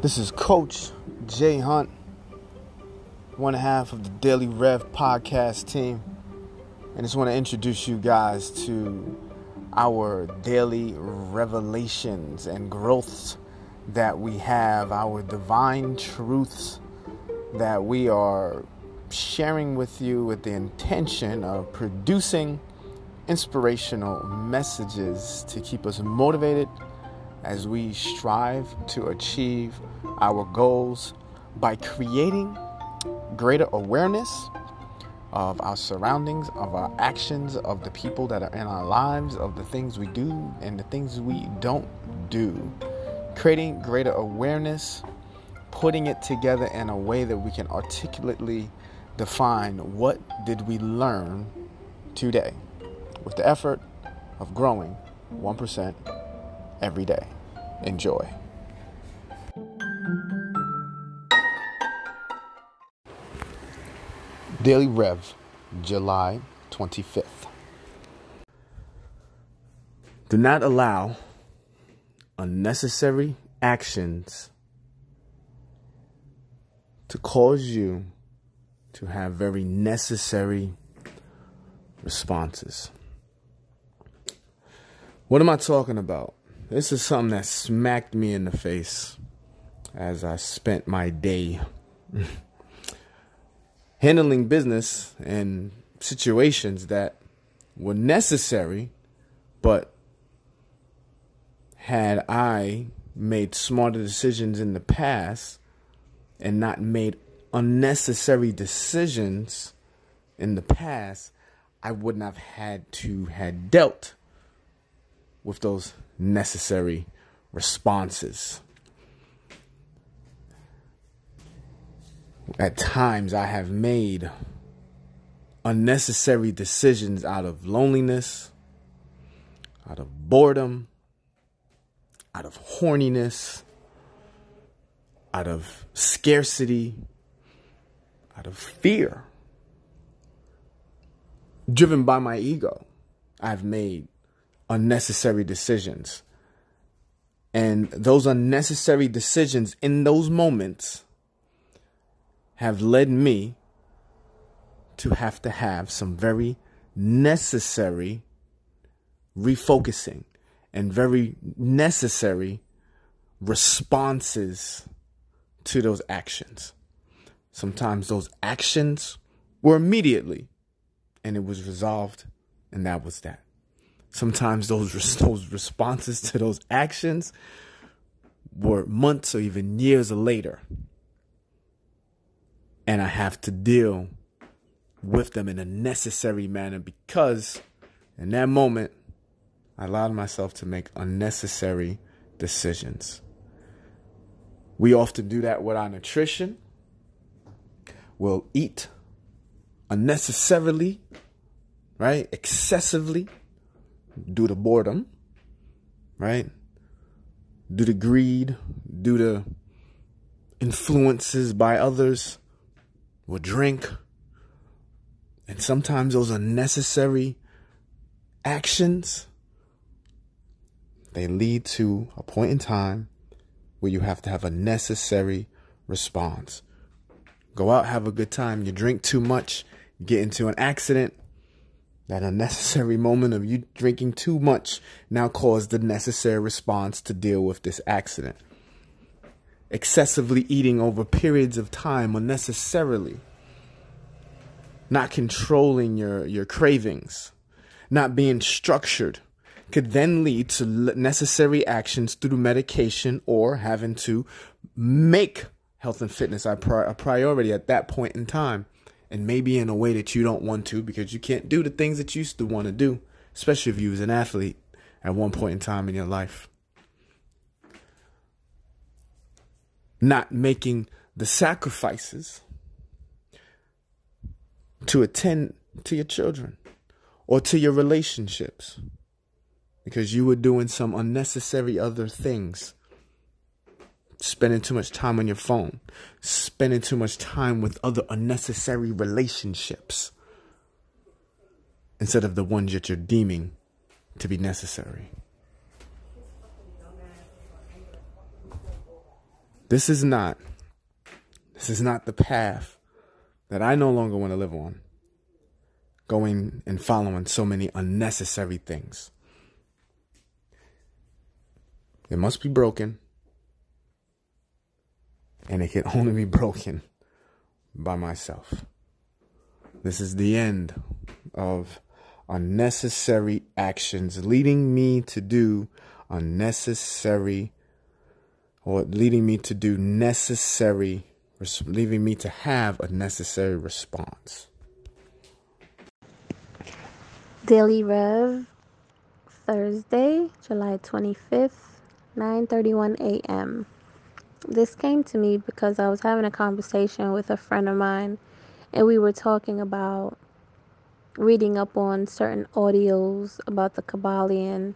This is Coach Jay Hunt, one half of the Daily Rev podcast team. And just want to introduce you guys to our daily revelations and growths that we have, our divine truths that we are sharing with you with the intention of producing inspirational messages to keep us motivated as we strive to achieve our goals by creating greater awareness of our surroundings, of our actions, of the people that are in our lives, of the things we do and the things we don't do. Creating greater awareness, putting it together in a way that we can articulately define what did we learn today with the effort of growing 1% every day. Enjoy. Daily Rev, July 25th. Do not allow unnecessary actions to cause you to have very necessary responses. What am I talking about? This is something that smacked me in the face as I spent my day handling business and situations that were necessary, but had I made smarter decisions in the past and not made unnecessary decisions in the past, I wouldn't have had to had dealt with those necessary responses. At times, I have made unnecessary decisions out of loneliness, out of boredom, out of horniness, out of scarcity, out of fear, driven by my ego. I've made unnecessary decisions. And those unnecessary decisions in those moments have led me to have to have some very necessary refocusing and very necessary responses to those actions. Sometimes those actions were immediately and it was resolved, and that was that. Sometimes those those responses to those actions were months or even years later. And I have to deal with them in a necessary manner because in that moment I allowed myself to make unnecessary decisions. We often do that with our nutrition. We'll eat unnecessarily, right? Excessively due to boredom, right? Due to greed, due to influences by others, will drink. And sometimes those unnecessary actions they lead to a point in time where you have to have a necessary response. Go out, have a good time. You drink too much, get into an accident, that unnecessary moment of you drinking too much now caused the necessary response to deal with this accident. Excessively eating over periods of time unnecessarily. Not controlling your, your cravings. Not being structured could then lead to necessary actions through medication or having to make health and fitness a priority at that point in time and maybe in a way that you don't want to because you can't do the things that you used to want to do, especially if you was an athlete at one point in time in your life. Not making the sacrifices to attend to your children or to your relationships because you were doing some unnecessary other things spending too much time on your phone, spending too much time with other unnecessary relationships instead of the ones that you're deeming to be necessary. This is not this is not the path that I no longer want to live on. Going and following so many unnecessary things. It must be broken. And it can only be broken by myself. This is the end of unnecessary actions leading me to do unnecessary or leading me to do necessary leaving me to have a necessary response daily rev thursday july 25th 9:31 a.m. This came to me because I was having a conversation with a friend of mine and we were talking about reading up on certain audios about the Kybalion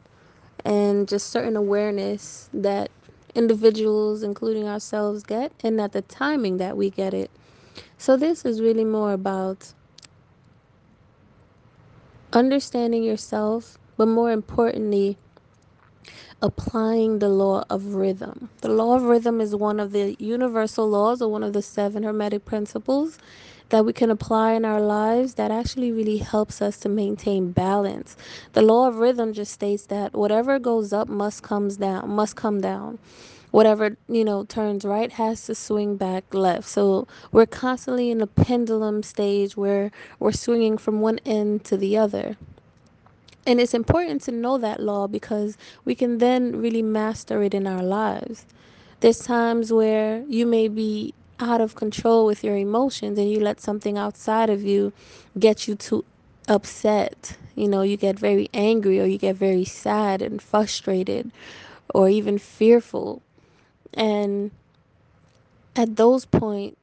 and just certain awareness that individuals, including ourselves, get and at the timing that we get it. So, this is really more about understanding yourself, but more importantly, applying the law of rhythm. The law of rhythm is one of the universal laws or one of the seven hermetic principles that we can apply in our lives that actually really helps us to maintain balance. The law of rhythm just states that whatever goes up must comes down, must come down. Whatever, you know, turns right has to swing back left. So we're constantly in a pendulum stage where we're swinging from one end to the other. And it's important to know that law because we can then really master it in our lives. There's times where you may be out of control with your emotions and you let something outside of you get you to upset. You know, you get very angry or you get very sad and frustrated or even fearful. And at those points,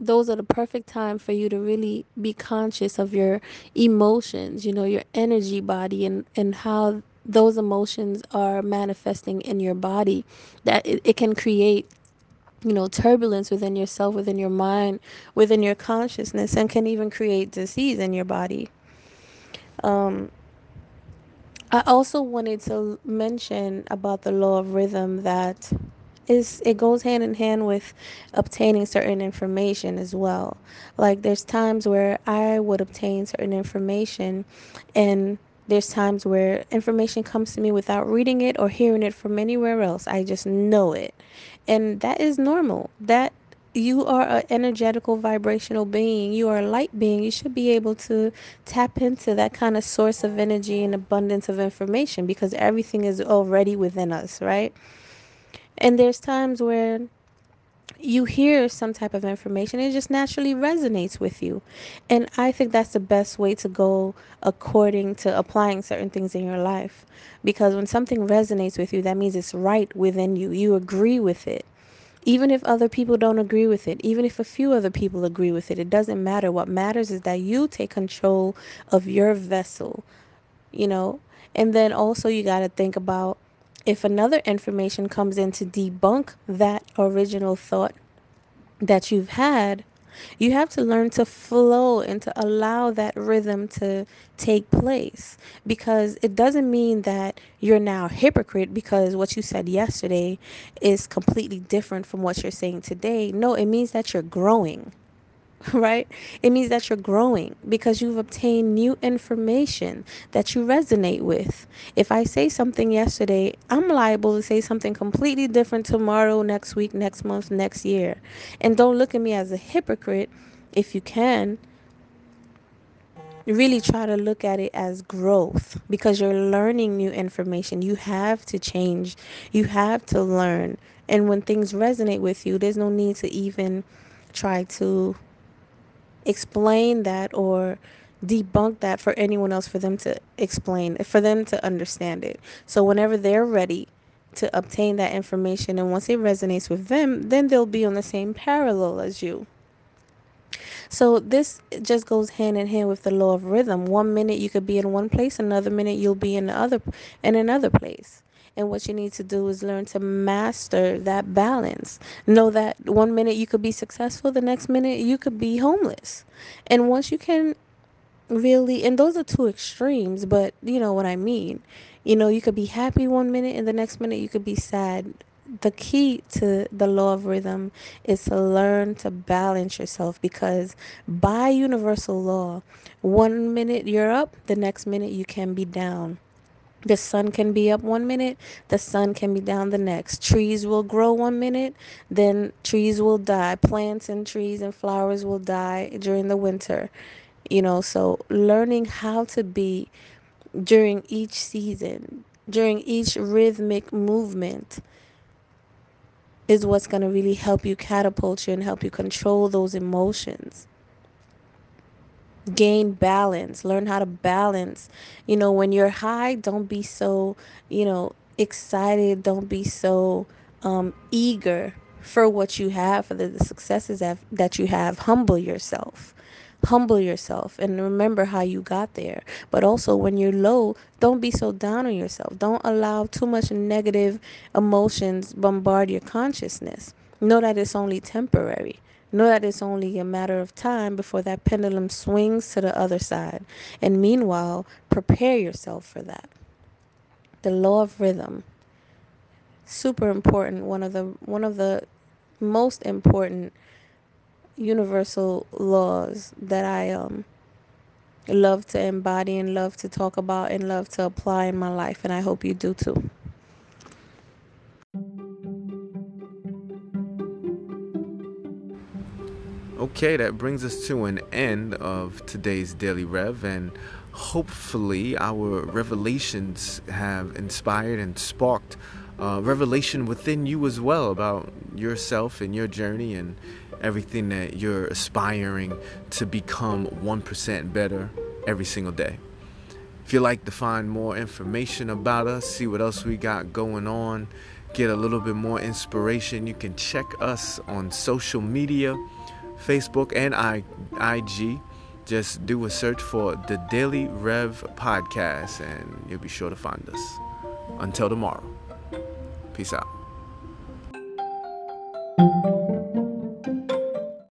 those are the perfect time for you to really be conscious of your emotions, you know, your energy body and, and how those emotions are manifesting in your body. That it, it can create, you know, turbulence within yourself, within your mind, within your consciousness, and can even create disease in your body. Um, I also wanted to mention about the law of rhythm that is it goes hand in hand with obtaining certain information as well. Like there's times where I would obtain certain information and there's times where information comes to me without reading it or hearing it from anywhere else. I just know it. And that is normal. That you are an energetical vibrational being you are a light being you should be able to tap into that kind of source of energy and abundance of information because everything is already within us right and there's times where you hear some type of information, it just naturally resonates with you. And I think that's the best way to go according to applying certain things in your life. Because when something resonates with you, that means it's right within you. You agree with it. Even if other people don't agree with it, even if a few other people agree with it, it doesn't matter. What matters is that you take control of your vessel, you know? And then also, you got to think about if another information comes in to debunk that original thought that you've had, you have to learn to flow and to allow that rhythm to take place because it doesn't mean that you're now hypocrite because what you said yesterday is completely different from what you're saying today. No, it means that you're growing. right? It means that you're growing because you've obtained new information that you resonate with. If I say something yesterday, I'm liable to say something completely different tomorrow, next week, next month, next year. And don't look at me as a hypocrite if you can. Really try to look at it as growth because you're learning new information. You have to change, you have to learn. And when things resonate with you, there's no need to even try to explain that or debunk that for anyone else for them to explain for them to understand it. So whenever they're ready to obtain that information and once it resonates with them then they'll be on the same parallel as you. So this just goes hand in hand with the law of rhythm. One minute you could be in one place another minute you'll be in the other in another place and what you need to do is learn to master that balance. Know that one minute you could be successful, the next minute you could be homeless. And once you can really, and those are two extremes, but you know what I mean. You know, you could be happy one minute and the next minute you could be sad the key to the law of rhythm is to learn to balance yourself because by universal law, one minute you're up, the next minute you can be down. The sun can be up one minute, the sun can be down the next. Trees will grow one minute, then trees will die. Plants and trees and flowers will die during the winter. You know, so learning how to be during each season, during each rhythmic movement is what's going to really help you catapult you and help you control those emotions gain balance. Learn how to balance. You know when you're high don't be so you know excited. Don't be so um, eager for what you have for the, the successes that, that you have. Humble yourself. Humble yourself and remember how you got there. But also when you're low don't be so down on yourself. Don't allow too much negative emotions bombard your consciousness. Know that it's only temporary Know that it's only a matter of time before that pendulum swings to the other side. And meanwhile, prepare yourself for that. The law of rhythm. Super important. One of the one of the most important universal laws that I um love to embody and love to talk about and love to apply in my life and I hope you do too. Okay, that brings us to an end of today's Daily Rev, and hopefully, our revelations have inspired and sparked uh, revelation within you as well about yourself and your journey and everything that you're aspiring to become 1% better every single day. If you'd like to find more information about us, see what else we got going on, get a little bit more inspiration, you can check us on social media Facebook and I, IG. Just do a search for the Daily Rev Podcast and you'll be sure to find us. Until tomorrow, peace out.